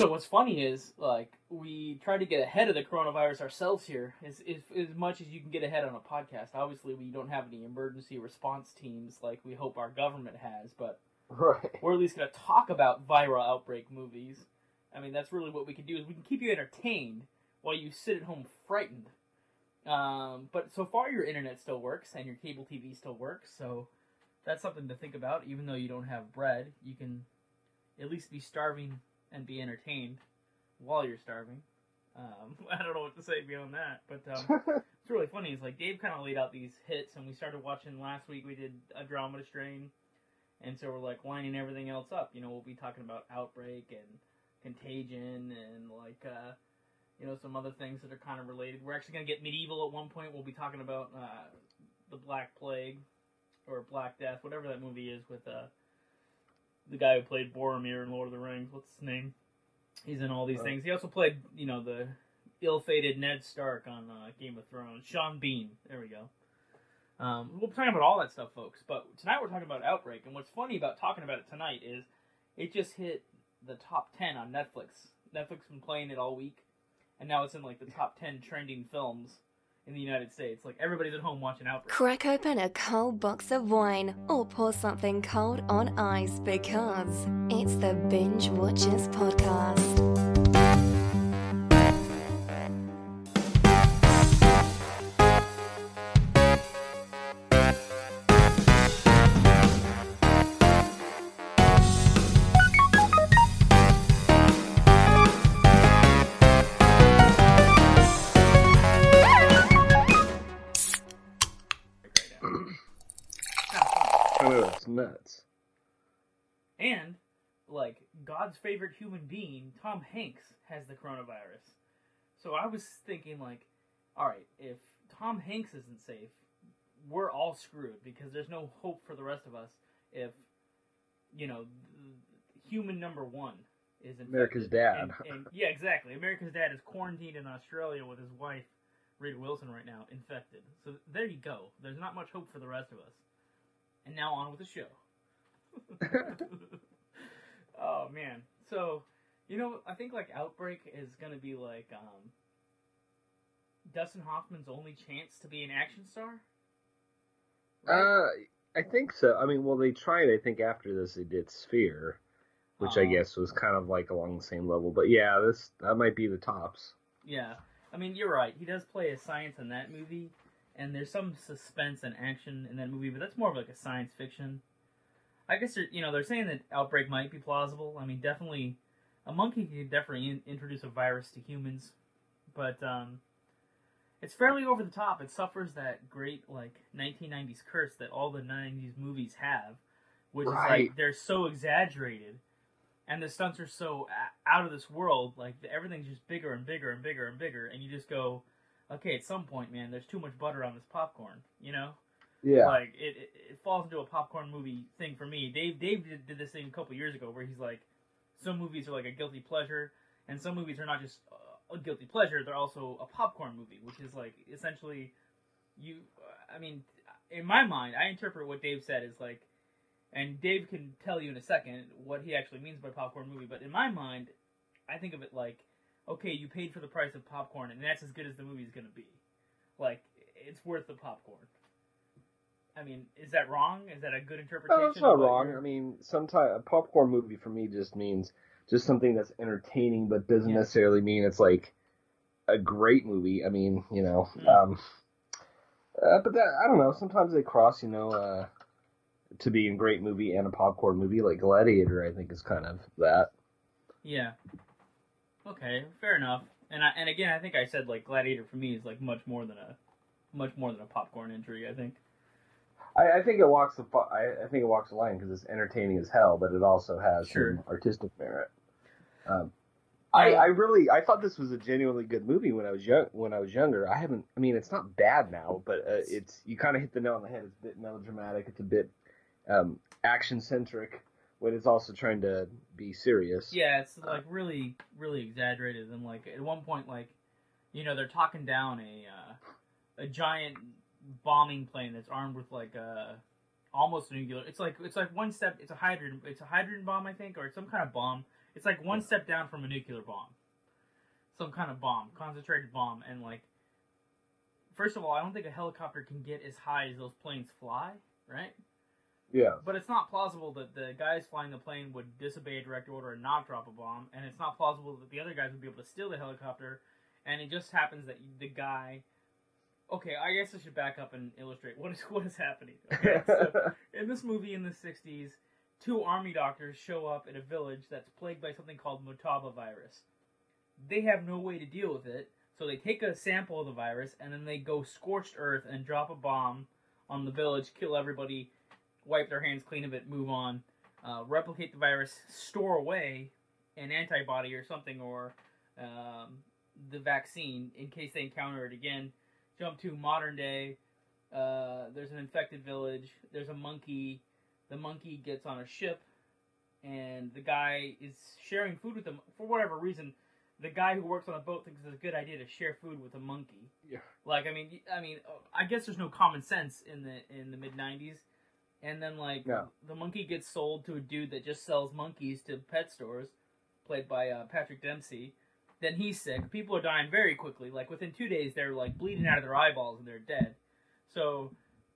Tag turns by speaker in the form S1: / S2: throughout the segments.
S1: So what's funny is like we try to get ahead of the coronavirus ourselves here as, as as much as you can get ahead on a podcast. Obviously, we don't have any emergency response teams like we hope our government has, but
S2: Right.
S1: we're at least going to talk about viral outbreak movies. I mean, that's really what we can do is we can keep you entertained while you sit at home frightened. Um, but so far, your internet still works and your cable TV still works, so that's something to think about. Even though you don't have bread, you can at least be starving and be entertained while you're starving. Um, I don't know what to say beyond that, but um, it's really funny. It's like Dave kind of laid out these hits, and we started watching last week. We did Andromeda Strain, and so we're like lining everything else up. You know, we'll be talking about Outbreak and Contagion and like uh, you know some other things that are kind of related. We're actually gonna get medieval at one point. We'll be talking about uh, the Black Plague or Black Death, whatever that movie is with uh, the guy who played Boromir in Lord of the Rings. What's his name? He's in all these
S2: Uh,
S1: things. He also played you know the ill-fated Ned Stark on uh, Game of Thrones. Sean Bean. There we go. Um, we'll be talking about all that stuff, folks. But tonight we're talking about Outbreak, and what's funny about talking about it tonight is it just hit the top ten on Netflix. Netflix been playing it all week, and now it's in like the top ten trending films in the United States. Like everybody's at home watching Outbreak.
S3: Crack open a cold box of wine or pour something cold on ice because it's the Binge Watchers Podcast.
S1: God's favorite human being, Tom Hanks, has the coronavirus. So I was thinking like, all right, if Tom Hanks isn't safe, we're all screwed because there's no hope for the rest of us if you know human number one is infected.
S2: America's dad.
S1: And, and- yeah, exactly. America's dad is quarantined in Australia with his wife, Rita Wilson, right now, infected. So there you go. There's not much hope for the rest of us. And now on with the show. oh man. So, you know, I think like Outbreak is gonna be like um Dustin Hoffman's only chance to be an action star.
S2: Uh, I think so. I mean, well, they tried. I think after this, they did Sphere, which I
S1: Oh.
S2: guess was kind of like along the same level. But yeah, this that might be the tops.
S1: Yeah. I mean, you're right. He does play a science in that movie, and there's some suspense and action in that movie, but that's more of like a science fiction. I guess they're, you know they're saying that outbreak might be plausible. I mean, definitely a monkey could definitely in, introduce a virus to humans, but um, it's fairly over the top. It suffers that great like 1990s curse that all the 90s movies have, which is like they're so exaggerated, and the stunts are so a- out of this world. Like everything's just bigger and bigger and bigger and bigger, and you just go, okay, at some point, man, there's too much butter on this popcorn, you know?
S2: Yeah.
S1: Like it, it, it falls into a popcorn movie thing for me. Dave Dave did, did this thing a couple years ago where he's like, some movies are like a guilty pleasure, and some movies are not just a guilty pleasure; they're also a popcorn movie, which is like essentially you. I mean, in my mind, I interpret what Dave said as like, and Dave can tell you in a second what he actually means by popcorn movie. But in my mind, I think of it like, okay, you paid for the price of popcorn, and that's as good as the movie's gonna be. Like, it's worth the popcorn. I mean, is that wrong? Is that a good interpretation?
S2: No,
S1: of
S2: not wrong.
S1: you're-
S2: I mean, sometimes a popcorn movie for me just means just something that's entertaining, but doesn't
S1: Yeah.
S2: necessarily mean it's like a great movie. I mean, you know,
S1: Hmm.
S2: um, uh, but that I don't know. Sometimes they cross, you know, uh, to be a great movie and a popcorn movie. Like Gladiator, I think is kind of that.
S1: Yeah. Okay, fair enough. And I, and again, I think I said like Gladiator for me is like much more than a much more than a popcorn entry. I think.
S2: I, I think it walks the I, I think it walks the line because it's entertaining as hell, but it also has
S1: Sure.
S2: some artistic merit. Um, I, I really I thought this was a genuinely good movie when I was young when I was younger. I haven't I mean it's not bad now, but uh, it's you kind of hit the nail on the head. It's a bit melodramatic. It's a bit um, action centric, when it's also trying to be serious.
S1: Yeah, it's like really, really exaggerated. And like at one point, like you know, they're talking down a uh, a giant bombing plane that's armed with like a almost a nuclear. It's like it's like one step. It's a hydrogen. It's a hydrogen bomb, I think, or some kind of bomb. It's like one step down from a nuclear bomb. Some kind of bomb, concentrated bomb, and like. First of all, I don't think a helicopter can get as high as those planes fly, right?
S2: Yeah.
S1: But it's not plausible that the guys flying the plane would disobey a direct order and not drop a bomb, and it's not plausible that the other guys would be able to steal the helicopter. And it just happens that the guy. Okay, I guess I should back up and illustrate what is what is happening. Okay, so in this movie in the '60s, two army doctors show up in a village that's plagued by something called Motaba virus. They have no way to deal with it, so they take a sample of the virus and then they go scorched earth and drop a bomb on the village, kill everybody, wipe their hands clean of it, move on, uh, replicate the virus, store away an antibody or something or um, the vaccine in case they encounter it again. Jump to modern day. Uh, there's an infected village. There's a monkey. The monkey gets on a ship, and the guy is sharing food with them for whatever reason. The guy who works on the boat thinks it's a good idea to share food with a monkey.
S2: Yeah.
S1: Like I mean, I mean, I guess there's no common sense in the in the mid '90s. And then like
S2: No.
S1: the monkey gets sold to a dude that just sells monkeys to pet stores, played by uh, Patrick Dempsey. Then he's sick. People are dying very quickly. Like within two days, they're like bleeding out of their eyeballs and they're dead. So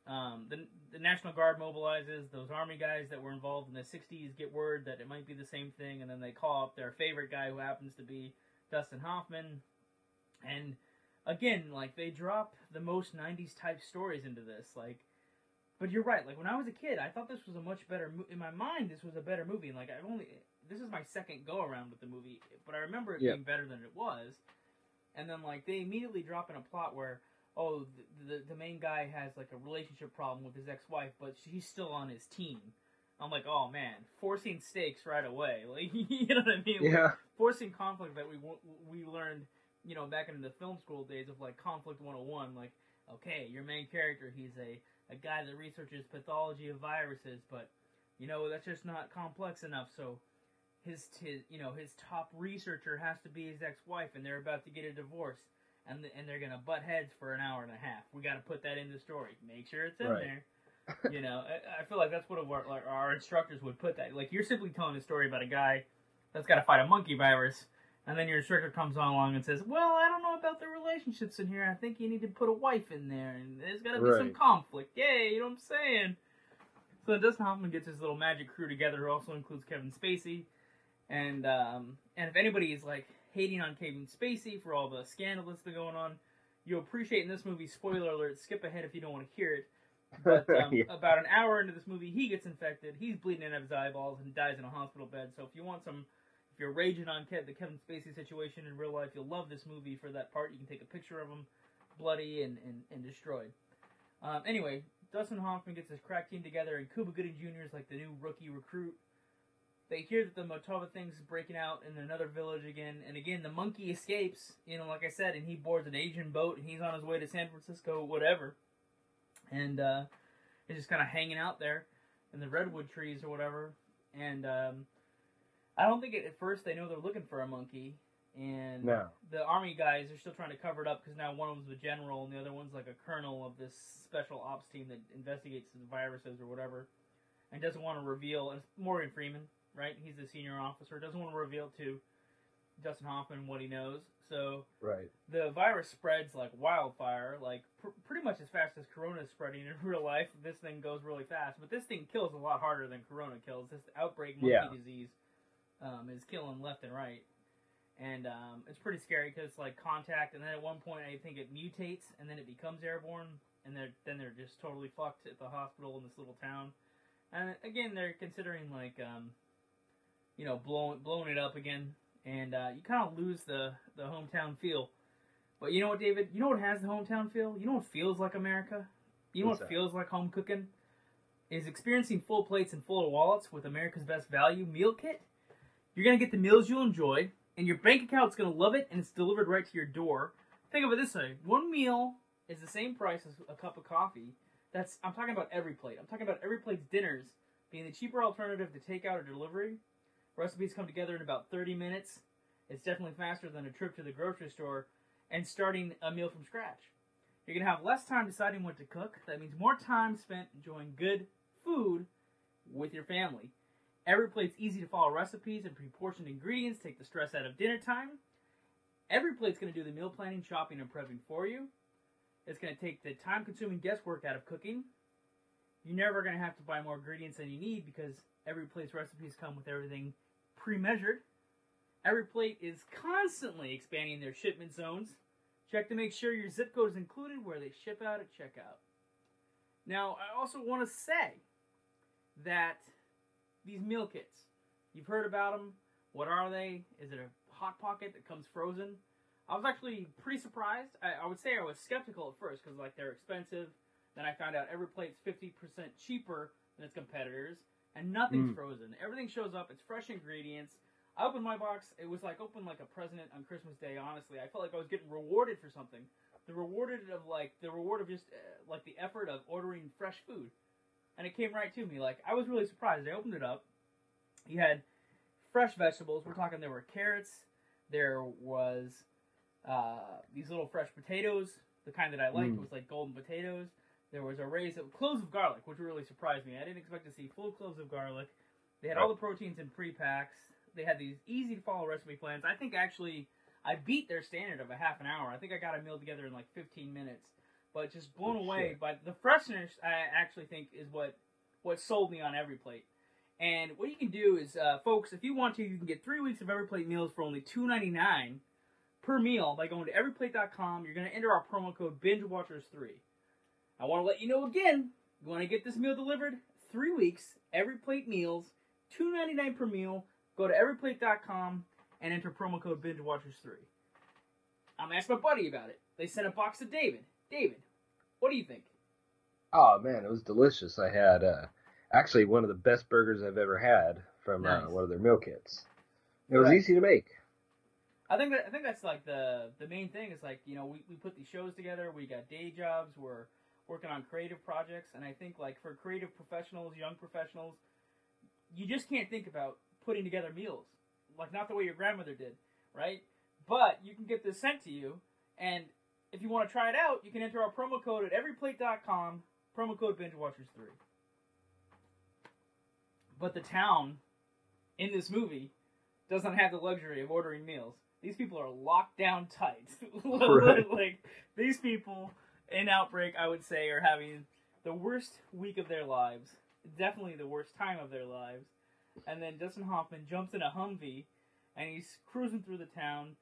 S1: um, the the National Guard mobilizes. Those army guys that were involved in the '60s get word that it might be the same thing, and then they call up their favorite guy who happens to be Dustin Hoffman. And again, like they drop the most '90s type stories into this, like. But you're right. Like when I was a kid, I thought this was a much better. Mo- in my mind, this was a better movie. And like I've only this is my second go around with the movie, but I remember it
S2: Yeah.
S1: being better than it was. And then like they immediately drop in a plot where oh the, the the main guy has like a relationship problem with his ex wife, but she's still on his team. I'm like, oh man, forcing stakes right away. Like you know what I mean? Like,
S2: Yeah.
S1: forcing conflict that we we learned, you know, back in the film school days of like conflict 101. Like, okay, your main character, he's a a guy that researches pathology of viruses, but you know that's just not complex enough. So his his you know his top researcher has to be his ex-wife, and they're about to get a divorce. And, th- and they're gonna butt heads for an hour and a half. We got to put that in the story. Make sure it's in
S2: Right.
S1: there you know, I, I feel like that's what our, like, our instructors would put that. Like you're simply telling a story about a guy that's got to fight a monkey virus, and then your instructor comes on along and says, "Well, I don't know about the relationships in here. I think you need to put a wife in there, and there's got to be some conflict." Yay, you know what I'm saying? So then Dustin Hoffman gets his little magic crew together, who also includes Kevin Spacey, and um, and if anybody is like hating on Kevin Spacey for all the scandal that's been going on, you'll appreciate in this movie. Spoiler alert: skip ahead if you don't want to hear it. But um,
S2: Yeah.
S1: about an hour into this movie, he gets infected. He's bleeding out of his eyeballs and dies in a hospital bed. So if you want some, if you're raging on Kev, the Kevin Spacey situation in real life, you'll love this movie for that part. You can take a picture of him, bloody and and, and destroyed. Um, anyway, Dustin Hoffman gets his crack team together, and Cuba Gooding Jr. is like the new rookie recruit. They hear that the Motaba thing's breaking out in another village again, and again the monkey escapes. You know, like I said, and he boards an Asian boat, and he's on his way to San Francisco, whatever and uh, he's just kind of hanging out there in the redwood trees or whatever. And um, I don't think at first they know they're looking for a monkey, and
S2: No.
S1: the army guys are still trying to cover it up because now one of them's a general and the other one's like a colonel of this special ops team that investigates the viruses or whatever, and doesn't want to reveal. And it's Morgan Freeman, right? He's the senior officer. Doesn't want to reveal to Dustin Hoffman what he knows. So
S2: Right.
S1: the virus spreads like wildfire, like pr- pretty much as fast as Corona is spreading in real life. This thing goes really fast, but this thing kills a lot harder than Corona kills. This outbreak monkey
S2: Yeah.
S1: disease um, is killing left and right, and um, it's pretty scary because it's like contact, and then at one point I think it mutates, and then it becomes airborne, and they're then they're just totally fucked at the hospital in this little town. And again, they're considering like um, you know blowing blowing it up again and uh, you kind of lose the the hometown feel. But you know what, David? You know what has the hometown feel? You know what feels like America? You know
S2: What's
S1: what
S2: that?
S1: feels like home cooking? Is experiencing full plates and full wallets with America's Best Value meal kit. You're gonna get the meals you'll enjoy, and your bank account's gonna love it, and it's delivered right to your door. Think of it this way: one meal is the same price as a cup of coffee. That's I'm talking about every plate. I'm talking about every plate's dinners being the cheaper alternative to takeout or delivery. Recipes come together in about 30 minutes. It's definitely faster than a trip to the grocery store and starting a meal from scratch. You're going to have less time deciding what to cook. That means more time spent enjoying good food with your family. Every plate's easy to follow recipes and pre-portioned ingredients take the stress out of dinner time. Every plate's going to do the meal planning, shopping, and prepping for you. It's going to take the time-consuming guesswork out of cooking. You're never going to have to buy more ingredients than you need because every plate's recipes come with everything pre-measured. Every plate is constantly expanding their shipment zones. Check to make sure your zip code is included where they ship out at checkout. Now, I also want to say that these meal kits, you've heard about them. What are they? Is it a hot pocket that comes frozen? I was actually pretty surprised. I, I would say I was skeptical at first because like they're expensive. Then I found out every plate's fifty percent cheaper than its competitors, and nothing's
S2: Mm.
S1: frozen. Everything shows up. It's fresh ingredients. I opened my box. It was like open like a present on Christmas Day. Honestly, I felt like I was getting rewarded for something. The rewarded of like the reward of just uh, like the effort of ordering fresh food, and it came right to me. Like I was really surprised. I opened it up. You had fresh vegetables. We're talking there were carrots. There was uh, these little fresh potatoes. The kind that I liked
S2: Mm.
S1: was like golden potatoes. There was a raise of cloves of garlic, which really surprised me. I didn't expect to see full cloves of garlic. They had all the proteins in pre-packs. They had these easy to follow recipe plans. I think actually I beat their standard of a half an hour. I think I got a meal together in like 15 minutes. But just blown
S2: Oh,
S1: away
S2: shit.
S1: by the freshness. I actually think is what what sold me on every plate. And what you can do is, uh, folks, if you want to, you can get three weeks of every plate meals for only $2.99 per meal by going to everyplate.com. You're going to enter our promo code BingeWatchers3. I want to let you know again, you want to get this meal delivered? Three weeks, every plate meals, $2.99 per meal. Go to everyplate.com and enter promo code BingeWatchers3. I'm asked my buddy about it. They sent a box to David. David, what do you think?
S2: Oh man, it was delicious. I had uh, actually one of the best burgers I've ever had from
S1: Nice.
S2: uh, one of their meal kits. It was
S1: Right.
S2: easy to make.
S1: I think that I think that's like the the main thing is like you know we, we put these shows together. We got day jobs. We're working on creative projects, and I think like for creative professionals, young professionals, you just can't think about putting together meals like not the way your grandmother did, right? But you can get this sent to you, and if you want to try it out, you can enter our promo code at everyplate.com. Promo code BingeWatchers3. But the town in this movie doesn't have the luxury of ordering meals. These people are locked down tight.
S2: Right.
S1: like these people in Outbreak, I would say, are having the worst week of their lives. Definitely the worst time of their lives. And then Dustin Hoffman jumps in a Humvee and he's cruising through the town.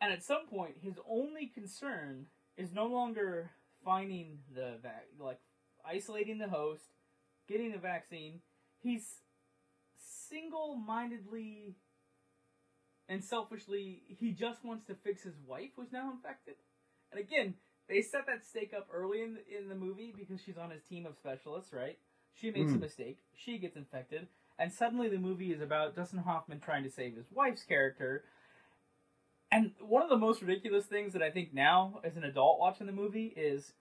S1: And at some point, his only concern is no longer finding the vac, like isolating the host, getting the vaccine. He's single-mindedly and selfishly, he just wants to fix his wife who's now infected. And again, they set that stake up early in the, in the movie because she's on his team of specialists, right? She makes a
S2: Mm.
S1: mistake, she gets infected, and suddenly the movie is about Dustin Hoffman trying to save his wife's character. And one of the most ridiculous things that I think now, as an adult watching the movie, is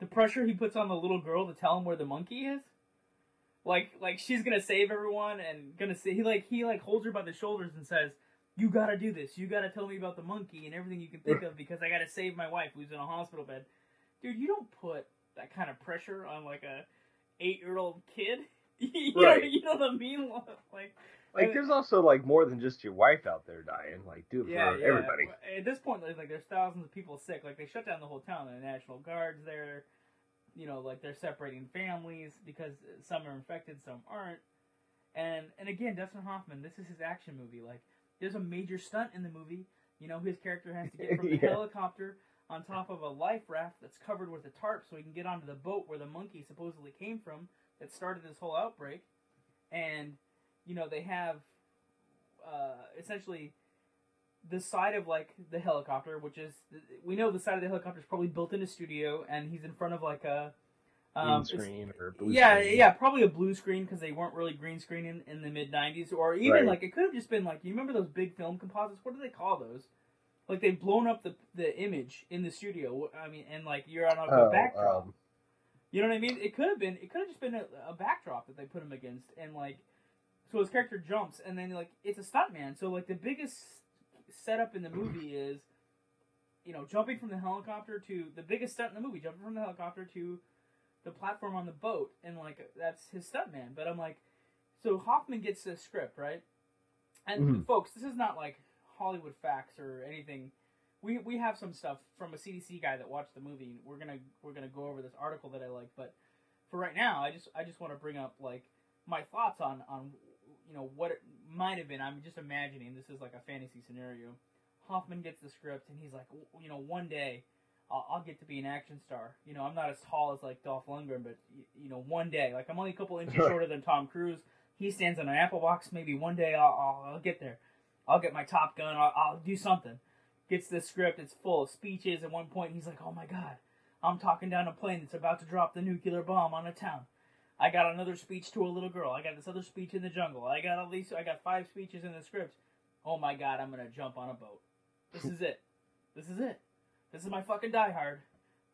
S1: the pressure he puts on the little girl to tell him where the monkey is. Like, like she's gonna save everyone and gonna say he like he like holds her by the shoulders and says, "You gotta do this. You gotta tell me about the monkey and everything you can think of because I gotta save my wife who's in a hospital bed." Dude, you don't put that kind of pressure on like a eight year old kid. you, know,
S2: Right.
S1: you know what I mean? Like,
S2: Like, there's also like more than just your wife out there dying. Like, dude,
S1: yeah, yeah.
S2: everybody.
S1: At this point, like there's thousands of people sick. Like they shut down the whole town. The National Guard's there. You know, like they're separating families because some are infected, some aren't. And and again, Dustin Hoffman, this is his action movie. Like there's a major stunt in the movie. You know, his character has to get from the
S2: Yeah.
S1: helicopter on top of a life raft that's covered with a tarp so he can get onto the boat where the monkey supposedly came from that started this whole outbreak. And you know, they have uh, essentially the side of like the helicopter, which is we know the side of the helicopter is probably built in a studio, and he's in front of like a um, it's-
S2: screen or blue
S1: yeah,
S2: screen.
S1: yeah, probably a blue screen because they weren't really green screen in in the mid '90s, or even
S2: Right.
S1: like it could have just been like you remember those big film composites? What do they call those? Like they've blown up the the image in the studio. I mean, and like you're on a, a
S2: Oh,
S1: backdrop.
S2: um,
S1: You know what I mean? It could have been. It could have just been a, a backdrop that they put him against, and like, so his character jumps, and then like it's a stuntman. So like the biggest setup in the movie is, you know, jumping from the helicopter to the biggest stunt in the movie, jumping from the helicopter to the platform on the boat, and like that's his stuntman. But I'm like, so Hoffman gets this script right, and
S2: Mhm.
S1: folks, this is not like Hollywood facts or anything. We we have some stuff from a CDC guy that watched the movie. We're gonna we're gonna go over this article that I like, but for right now, I just I just want to bring up like my thoughts on on you know what it might have been. I'm just imagining this is like a fantasy scenario. Hoffman gets the script and he's like, "W- you know, one day I'll, I'll get to be an action star. You know, I'm not as tall as like Dolph Lundgren, but y- you know, one day, like I'm only a couple inches shorter than Tom Cruise. He stands on an apple box. Maybe one day I'll, I'll, I'll get there. I'll get my Top Gun. I'll, I'll do something. Gets the script. It's full of speeches. At one point, he's like, "Oh my god, I'm talking down a plane that's about to drop the nuclear bomb on a town." I got another speech to a little girl. I got this other speech in the jungle. I got at least I got five speeches in the script. Oh my god, I'm gonna jump on a boat. This is it. This is it. This is my fucking Die Hard.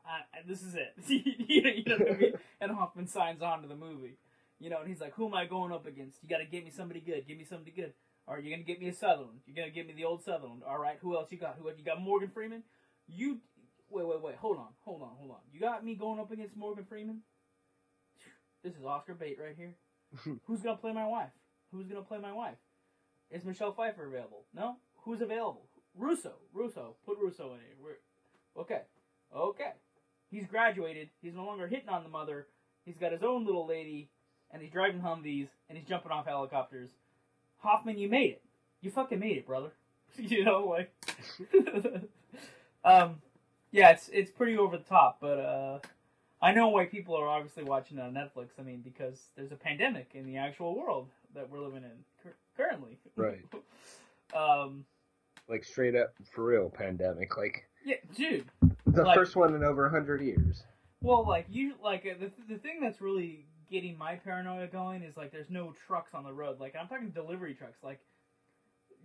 S1: I, this is it. you, know, you know what I mean? And Hoffman signs on to the movie. You know, and he's like, "Who am I going up against? You got to get me somebody good. Give me somebody good. Are you gonna get me a Sutherland? You're gonna get me the old Sutherland. All right. Who else you got? Who you got? Morgan Freeman. You wait, wait, wait. Hold on, hold on, hold on. You got me going up against Morgan Freeman. This is Oscar bait right here. Who's gonna play my wife? Who's gonna play my wife? Is Michelle Pfeiffer available? No. Who's available? Russo. Russo. Put Russo in it. We're, okay. Okay. He's graduated. He's no longer hitting on the mother. He's got his own little lady, and he's driving Humvees, and he's jumping off helicopters. Hoffman, you made it. You fucking made it, brother. you know, like. um, yeah, it's it's pretty over the top, but uh, I know why people are obviously watching it on Netflix. I mean, because there's a pandemic in the actual world that we're living in cur- currently.
S2: Right.
S1: um.
S2: Like straight up for real pandemic. Like
S1: Yeah, dude.
S2: the
S1: Like-
S2: first one in over a hundred years.
S1: Well, like you, like uh, the the thing that's really getting my paranoia going is like there's no trucks on the road. Like I'm talking delivery trucks. Like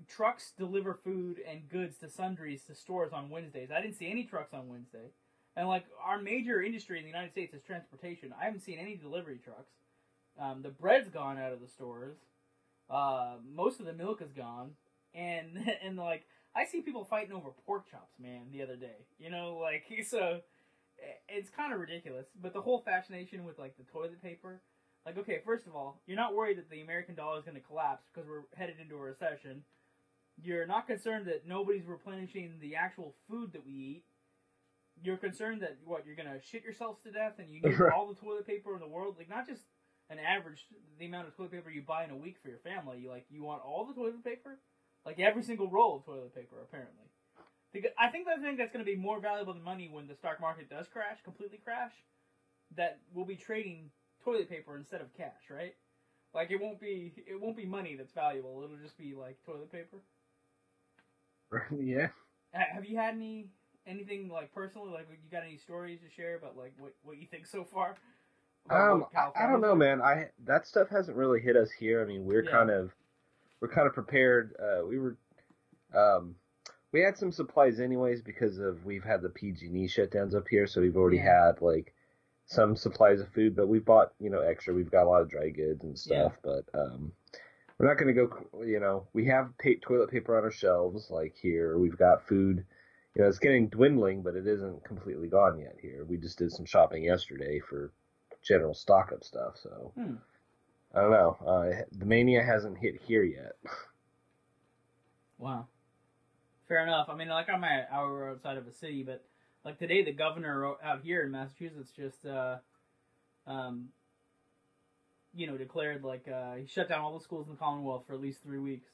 S1: trucks deliver food and goods to sundries to stores on Wednesdays. I didn't see any trucks on Wednesday. And like our major industry in the United States is transportation. I haven't seen any delivery trucks. Um, the bread's gone out of the stores. Uh, most of the milk is gone, and and like I see people fighting over pork chops, man. The other day, you know, like so it's kind of ridiculous. But the whole fascination with like the toilet paper, like okay, first of all, you're not worried that the American dollar is going to collapse because we're headed into a recession. You're not concerned that nobody's replenishing the actual food that we eat. You're concerned that what you're gonna shit yourselves to death and you need
S2: Right.
S1: all the toilet paper in the world, like not just an average the amount of toilet paper you buy in a week for your family. You like you want all the toilet paper, like every single roll of toilet paper, apparently. I think I think that's going to be more valuable than money when the stock market does crash, completely crash. That we'll be trading toilet paper instead of cash, right? Like it won't be it won't be money that's valuable. It'll just be like toilet paper.
S2: yeah.
S1: Have you had any anything like personally like you got any stories to share about like what what you think so far?
S2: Um, I, I don't know, man. I that stuff hasn't really hit us here. I mean, we're
S1: Yeah.
S2: kind of we're kind of prepared. Uh, we were um, we had some supplies anyways because of we've had the PG&E shutdowns up here, so we've already
S1: Yeah.
S2: had like some supplies of food, but we bought you know extra. We've got a lot of dry goods and stuff, but um, we're not going to go. You know, we have pa- toilet paper on our shelves like here. We've got food. You know, it's getting dwindling, but it isn't completely gone yet here. We just did some shopping yesterday for general stock up stuff. So
S1: Hmm.
S2: I don't know. Uh, the mania hasn't hit here yet.
S1: Wow. Fair enough. I mean, like I'm an hour outside of a city, but like today, the governor out here in Massachusetts just, uh, um, you know, declared like uh, he shut down all the schools in the Commonwealth for at least three weeks.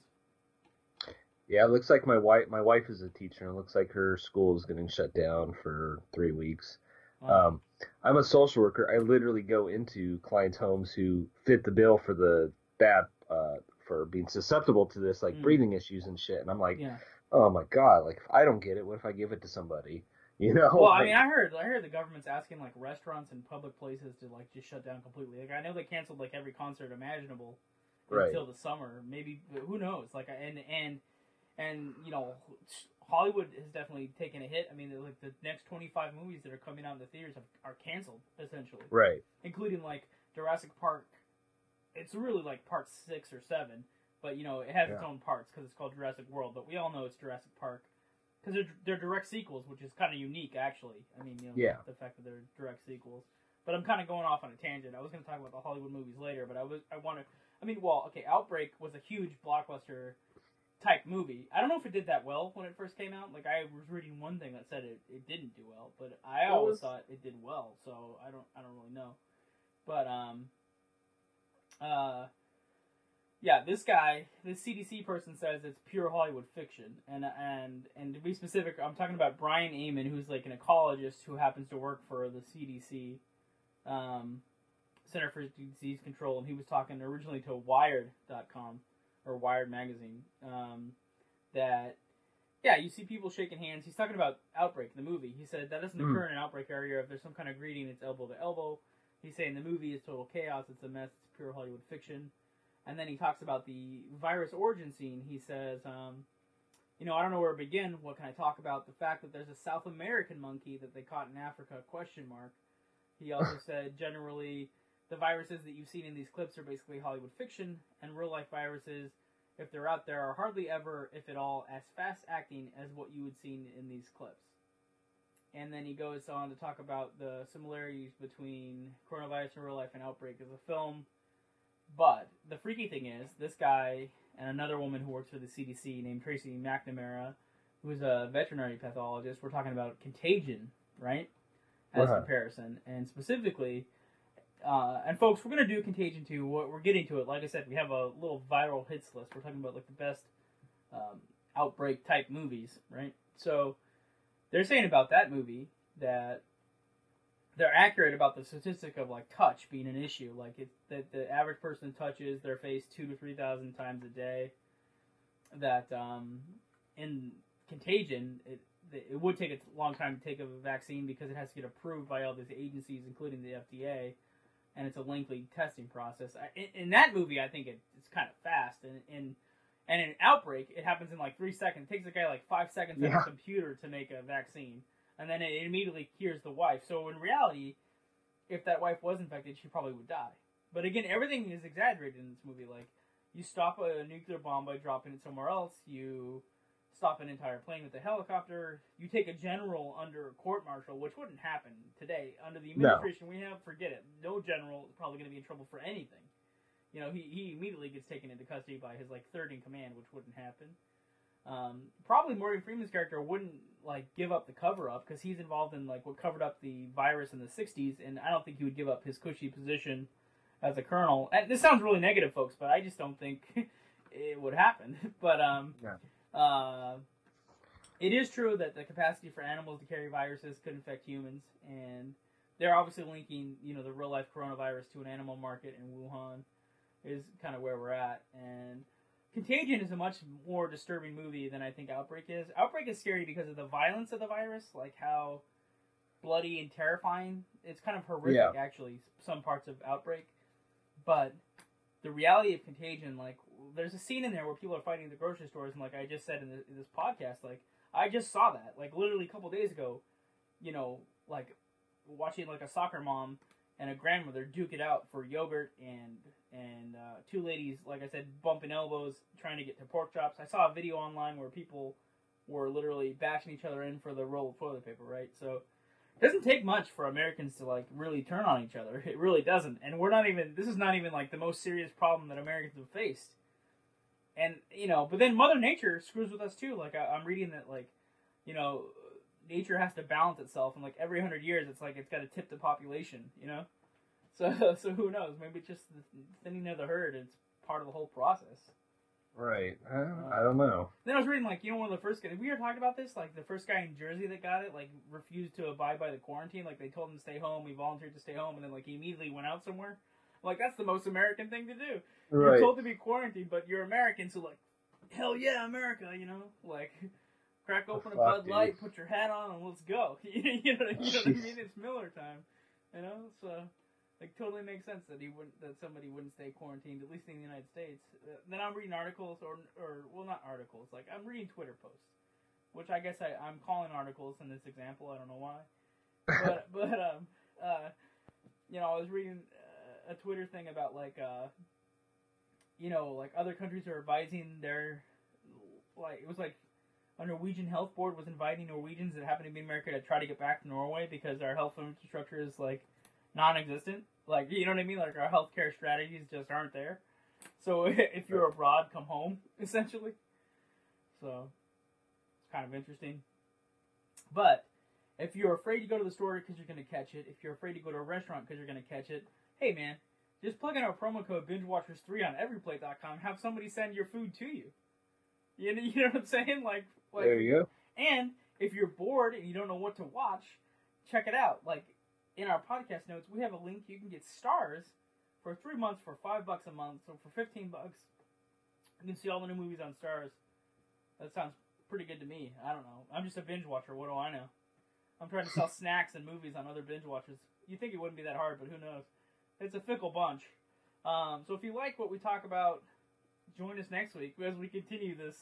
S2: Yeah, it looks like my wife. My wife is a teacher, and it looks like her school is getting shut down for three weeks.
S1: Wow.
S2: Um, I'm a social worker. I literally go into clients' homes who fit the bill for the bad uh, for being susceptible to this, like
S1: Mm.
S2: breathing issues and shit. And I'm like,
S1: yeah.
S2: oh my god, like if I don't get it, what if I give it to somebody? You know?
S1: Well, I mean, I heard I heard the government's asking like restaurants and public places to like just shut down completely. Like I know they canceled like every concert imaginable
S2: Right.
S1: until the summer. Maybe who knows? Like and and and you know, Hollywood has definitely taken a hit. I mean, like the next twenty five movies that are coming out in the theaters have, are canceled essentially,
S2: right.
S1: including like Jurassic Park. It's really like part six or seven, but you know it has its own parts because it's called Jurassic World. But we all know it's Jurassic Park because they're, they're direct sequels, which is kind of unique actually. I mean, you know,
S2: Yeah.
S1: the fact that they're direct sequels. But I'm kind of going off on a tangent. I was going to talk about the Hollywood movies later, but I was I want to. I mean, well, okay, Outbreak was a huge blockbuster type movie. I don't know if it did that well when it first came out. Like I was reading one thing that said it, it didn't do well, but I always
S2: was-
S1: thought it did well. So I don't I don't really know. But um uh yeah, this guy, this CDC person says it's pure Hollywood fiction, and and and to be specific, I'm talking about Brian Amman, who's like an ecologist who happens to work for the CDC, um, Center for Disease Control, and he was talking originally to Wired.com or Wired magazine, um, that yeah, you see people shaking hands. He's talking about Outbreak, the movie. He said that doesn't
S2: Hmm.
S1: occur in an outbreak area. If there's some kind of greeting, it's elbow to elbow. He's saying the movie is total chaos. It's a mess. It's pure Hollywood fiction. And then he talks about the virus origin scene. He says, um, you know, I don't know where to begin. What can I talk about? The fact that there's a South American monkey that they caught in Africa? Question mark. He also said, generally, the viruses that you've seen in these clips are basically Hollywood fiction, and real life viruses, if they're out there, are hardly ever, if at all, as fast acting as what you would seen in these clips. And then he goes on to talk about the similarities between coronavirus in real life and Outbreak as a film. But the freaky thing is, this guy and another woman who works for the CDC named Tracy McNamara, who's a veterinary pathologist, we're talking about contagion, right? As
S2: Right.
S1: comparison. And specifically, uh, and folks, we're to do Contagion 2. We're we're getting to it. Like I said, we have a little viral hits list. We're talking about like the best um, outbreak type movies, right? So they're saying about that movie that they're accurate about the statistic of like touch being an issue. Like it, that the average person touches their face two to three thousand times a day. That um, in Contagion, it it would take a long time to take a vaccine because it has to get approved by all these agencies, including the FDA, and it's a lengthy testing process. I- In, in that movie, I think it, it's kind of fast, and in and in Outbreak, it happens in like three seconds. It takes a guy like five seconds on a computer to make a vaccine, and then it immediately cures the wife. So in reality, if that wife was infected, she probably would die. But again, everything is exaggerated in this movie. Like you stop a nuclear bomb by dropping it somewhere else. You stop an entire plane with a helicopter. You take a general under a court martial, which wouldn't happen today under the
S2: No.
S1: administration we have. Forget it. No general is probably going to be in trouble for anything. You know, he, he immediately gets taken into custody by his like third in command, which wouldn't happen. Um, probably Morgan Freeman's character wouldn't like give up the cover up because he's involved in like what covered up the virus in the '60s, and I don't think he would give up his cushy position as a colonel. And this sounds really negative, folks, but I just don't think it would happen. But um,
S2: Yeah.
S1: Uh, it is true that the capacity for animals to carry viruses could infect humans, and they're obviously linking, you know, the real life coronavirus to an animal market in Wuhan is kind of where we're at. And Contagion is a much more disturbing movie than I think Outbreak is. Outbreak is scary because of the violence of the virus, like how bloody and terrifying. It's kind of horrific,
S2: Yeah.
S1: actually, some parts of Outbreak. But the reality of Contagion, like, there's a scene in there where people are fighting at the grocery stores, and like I just said in, the, in this podcast, like, I just saw that, like, literally a couple days ago, you know, like, watching, like, a soccer mom and a grandmother duke it out for yogurt and and uh, two ladies, like I said, bumping elbows, trying to get to pork chops. I saw a video online where people were literally bashing each other in for the roll of toilet paper, right? So it doesn't take much for Americans to like really turn on each other. It really doesn't. And we're not even this is not even like the most serious problem that Americans have faced. And you know, but then Mother Nature screws with us too. Like I, I'm reading that like, you know, nature has to balance itself, and like every hundred years, it's like it's got to tip the population. You know, so so who knows? Maybe it's just the thinning of the herd. It's part of the whole process.
S2: Right. Uh, I don't know.
S1: Then I was reading like you know one of the first guys we were talking about this like the first guy in Jersey that got it like refused to abide by the quarantine like they told him to stay home he volunteered to stay home and then like he immediately went out somewhere like that's the most American thing to do you're told to be quarantined but you're American so like hell yeah America you know like crack open a Bud
S2: dude.
S1: Light put your hat on and let's go you know, you know what I mean it's Miller time you know so like totally makes sense that he wouldn't that somebody wouldn't stay quarantined at least in the United States. Uh, then I'm reading articles or or well not articles like I'm reading Twitter posts, which I guess I I'm calling articles in this example. I don't know why, but but um uh you know I was reading a Twitter thing about like uh you know like other countries are advising their like it was like a Norwegian health board was inviting Norwegians that happen to be in America to try to get back to Norway because our health infrastructure is like non-existent. Like you know what I mean? Like our healthcare strategies just aren't there. So if you're abroad, come home essentially. So it's kind of interesting. But if you're afraid to go to the store because you're going to catch it, if you're afraid to go to a restaurant because you're going to catch it, hey man, just plug in our promo code BingeWatchers3 on everyplate.com. Have somebody send your food to you. You know, you know what I'm saying? Like, like
S2: there you go.
S1: and if you're bored and you don't know what to watch, check it out. Like in our podcast notes, we have a link. You can get STARZ for three months for five bucks a month. So for fifteen bucks, you can see all the new movies on STARZ. That sounds pretty good to me. I don't know. I'm just a binge watcher. What do I know? I'm trying to sell snacks and movies on other binge watchers. You think it wouldn't be that hard, but who knows? It's a fickle bunch. Um, so if you like what we talk about, join us next week as we continue this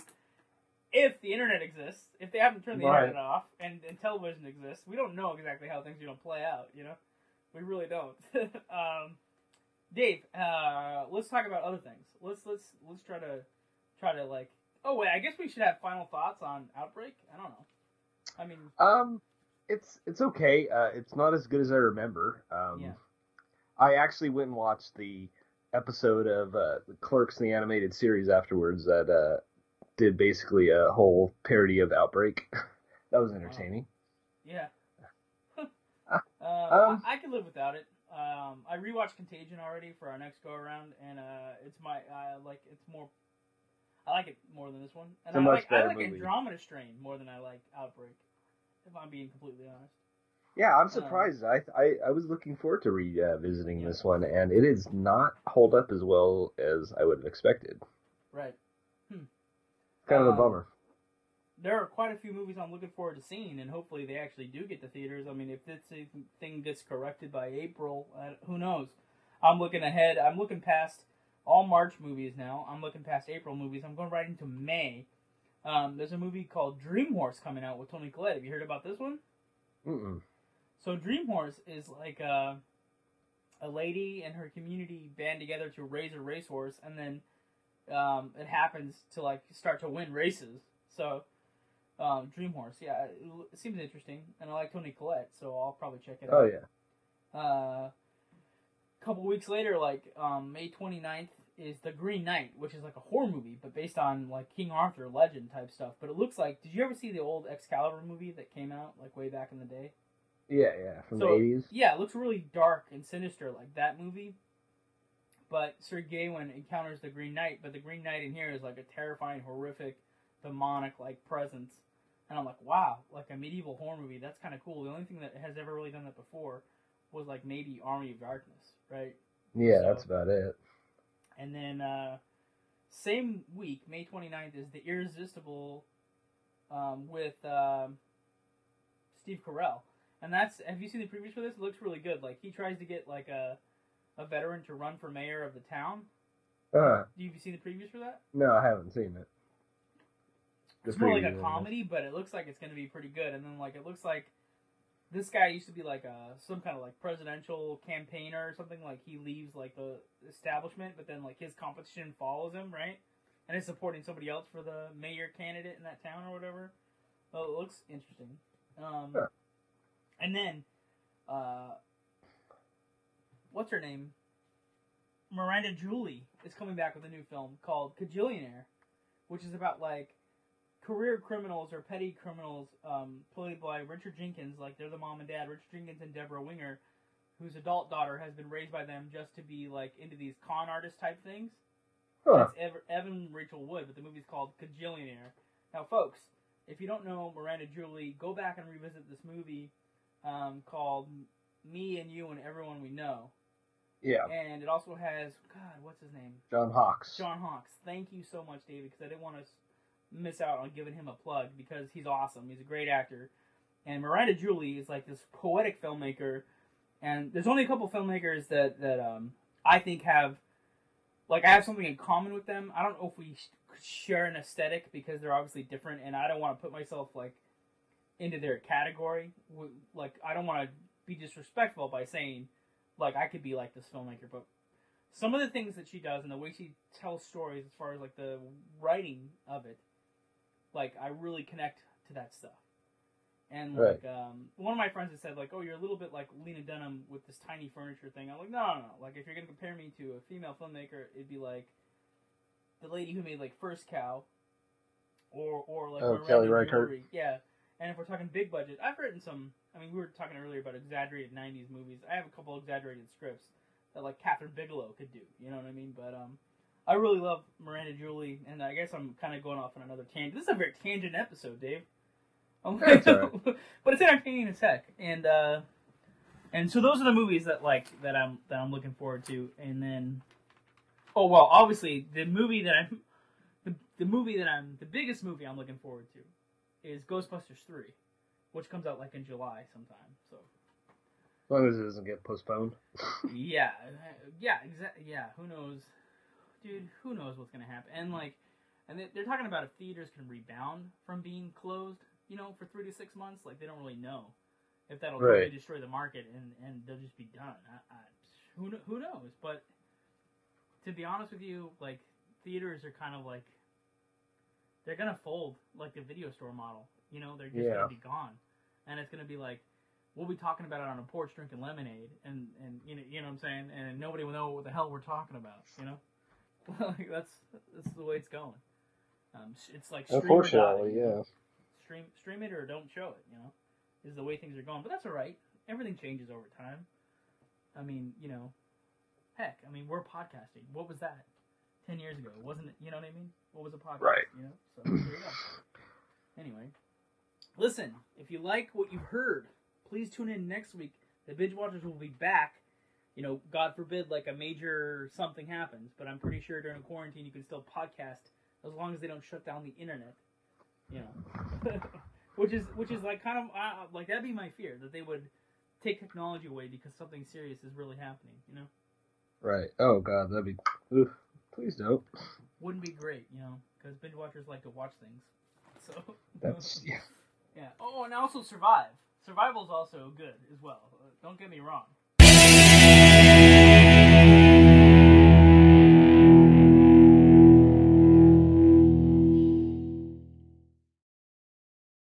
S1: if the internet exists, if they haven't turned the
S2: Right.
S1: internet off and, and television exists, we don't know exactly how things are going to play out, you know? We really don't. um, Dave, uh, let's talk about other things. Let's let's let's try to try to like. Oh wait, I guess we should have final thoughts on Outbreak. I don't know. I mean,
S2: Um, it's it's okay. Uh, it's not as good as I remember. Um,
S1: Yeah.
S2: I actually went and watched the episode of uh, the Clerks the animated series afterwards that uh, did basically a whole parody of Outbreak. that was entertaining.
S1: yeah. uh,
S2: Um,
S1: I, I could live without it. Um, I rewatched Contagion already for our next go around, and uh, it's my I like it's more. I like it more than this one, and I like I like
S2: movie.
S1: Andromeda Strain more than I like Outbreak. If I'm being completely honest.
S2: Yeah, I'm surprised. I, I I was looking forward to revisiting this one, and it is not hold up as well as I would have expected.
S1: Right.
S2: Kind of a
S1: Um,
S2: bummer.
S1: There are quite a few movies I'm looking forward to seeing, and hopefully they actually do get to theaters. I mean, if this thing gets corrected by April, uh, who knows? I'm looking ahead. I'm looking past all March movies now. I'm looking past April movies. I'm going right into May. Um, there's a movie called Dream Horse coming out with Toni Collette. Have you heard about this one?
S2: Mm-mm.
S1: So Dream Horse is like a, a lady and her community band together to raise a racehorse, and then um, it happens to like start to win races. So um, Dream Horse, yeah, it, it seems interesting, and I like Toni Collette, so I'll probably check it out.
S2: Oh yeah.
S1: Uh, a couple weeks later, like um, May 29th, is The Green Knight, which is like a horror movie, but based on like King Arthur legend type stuff. But it looks like, did you ever see the old Excalibur movie that came out like way back in the day?
S2: Yeah, yeah, from
S1: So-
S2: the eighties.
S1: Yeah, it looks really dark and sinister like that movie. But Sir Gawain encounters the Green Knight, but the Green Knight in here is like a terrifying, horrific, demonic like presence. And I'm like, wow, like a medieval horror movie. That's kind of cool. The only thing that has ever really done that before was like maybe Army of Darkness, right?
S2: Yeah,
S1: So-
S2: that's about it.
S1: And then uh, same week, May 29th, is the Irresistible um, with um, Steve Carell. And that's have you seen the previews for this? It looks really good. Like he tries to get like a a veteran to run for mayor of the town.
S2: Uh,
S1: Do you see the previews for that?
S2: no, I haven't seen it. The
S1: It's more like a comedy, but it looks like it's going to be pretty good. And then like it looks like this guy used to be like a some kind of like presidential campaigner or something. Like he leaves like the establishment, but then like his competition follows him, right? And is supporting somebody else for the mayor candidate in that town or whatever. Well, it looks interesting. Um,
S2: Huh.
S1: And then, uh, what's her name? Miranda July is coming back with a new film called Kajillionaire, which is about like career criminals or petty criminals um, played by Richard Jenkins, like they're the mom and dad, Richard Jenkins and Debra Winger, whose adult daughter has been raised by them just to be like into these con artist type things.
S2: Huh.
S1: Ev- Evan Rachel Wood, but the movie's called Kajillionaire. Now, folks, if you don't know Miranda July, go back and revisit this movie um, called Me and You and Everyone We Know.
S2: Yeah,
S1: And it also has, God, what's his name?
S2: John Hawkes.
S1: John Hawkes. Thank you so much, David, because I didn't want to miss out on giving him a plug because he's awesome. He's a great actor. And Miranda July is like this poetic filmmaker. And there's only a couple filmmakers that, that um, I think have, like, I have something in common with them. I don't know if we sh- share an aesthetic because they're obviously different, and I don't want to put myself, like, into their category. Like, I don't want to be disrespectful by saying, like, I could be like this filmmaker, but some of the things that she does and the way she tells stories as far as like the writing of it like i really connect to that stuff And
S2: Right.
S1: like um, one of my friends had said like, "Oh, you're a little bit like Lena Dunham with this tiny furniture thing." I'm like, "No, no, no. Like if you're gonna compare me to a female filmmaker, it'd be like the lady who made like First Cow, or or like
S2: Oh, Kelly Reichardt.
S1: Jury. Yeah. And if we're talking big budget, I've written some. I mean, we were talking earlier about exaggerated '90s movies. I have a couple exaggerated scripts that like Kathryn Bigelow could do. You know what I mean? But um, I really love Miranda July, and I guess I'm kind of going off on another tangent. This is a very tangent episode, Dave.
S2: All
S1: but it's entertaining as heck, and uh, and so those are the movies that like that I'm that I'm looking forward to, and then oh well, obviously the movie that I'm the, the movie that I'm the biggest movie I'm looking forward to is Ghostbusters three, which comes out like in July sometime. So
S2: As long as it doesn't get postponed.
S1: yeah, yeah, exactly. Yeah, who knows, dude? Who knows what's gonna happen? And like, and they- they're talking about if theaters can rebound from being closed, you know, for three to six months. Like they don't really know if that'll totally
S2: Right.
S1: destroy the market and and they'll just be done. I, I, who who knows? But to be honest with you, like theaters are kind of like they're gonna fold like the video store model. You know, they're just
S2: Yeah.
S1: gonna be gone, and it's gonna be like we'll be talking about it on a porch drinking lemonade, and and you know you know what I'm saying, and nobody will know what the hell we're talking about. You know, like that's that's the way it's going. Um, it's like stream or die.
S2: Unfortunately, yeah.
S1: Stream stream it or don't show it. You know, is the way things are going. But that's all right. Everything changes over time. I mean, you know, heck, I mean, we're podcasting. What was that? Ten years ago, wasn't it? You know what I mean? What was a podcast?
S2: Right.
S1: You know. So there you go. Anyway, listen. If you like what you've heard, please tune in next week. The binge watchers will be back. You know, God forbid, like a major something happens, but I'm pretty sure during quarantine you can still podcast as long as they don't shut down the internet. You know, which is which is like kind of uh, like that'd be my fear that they would take technology away because something serious is really happening. You know,
S2: Right. Oh god, that'd be. Oof. Please don't.
S1: wouldn't be great. You know, because binge watchers like to watch things. So
S2: That's yeah.
S1: yeah. Oh, and also survive. Survival is also good as well. Don't get me wrong.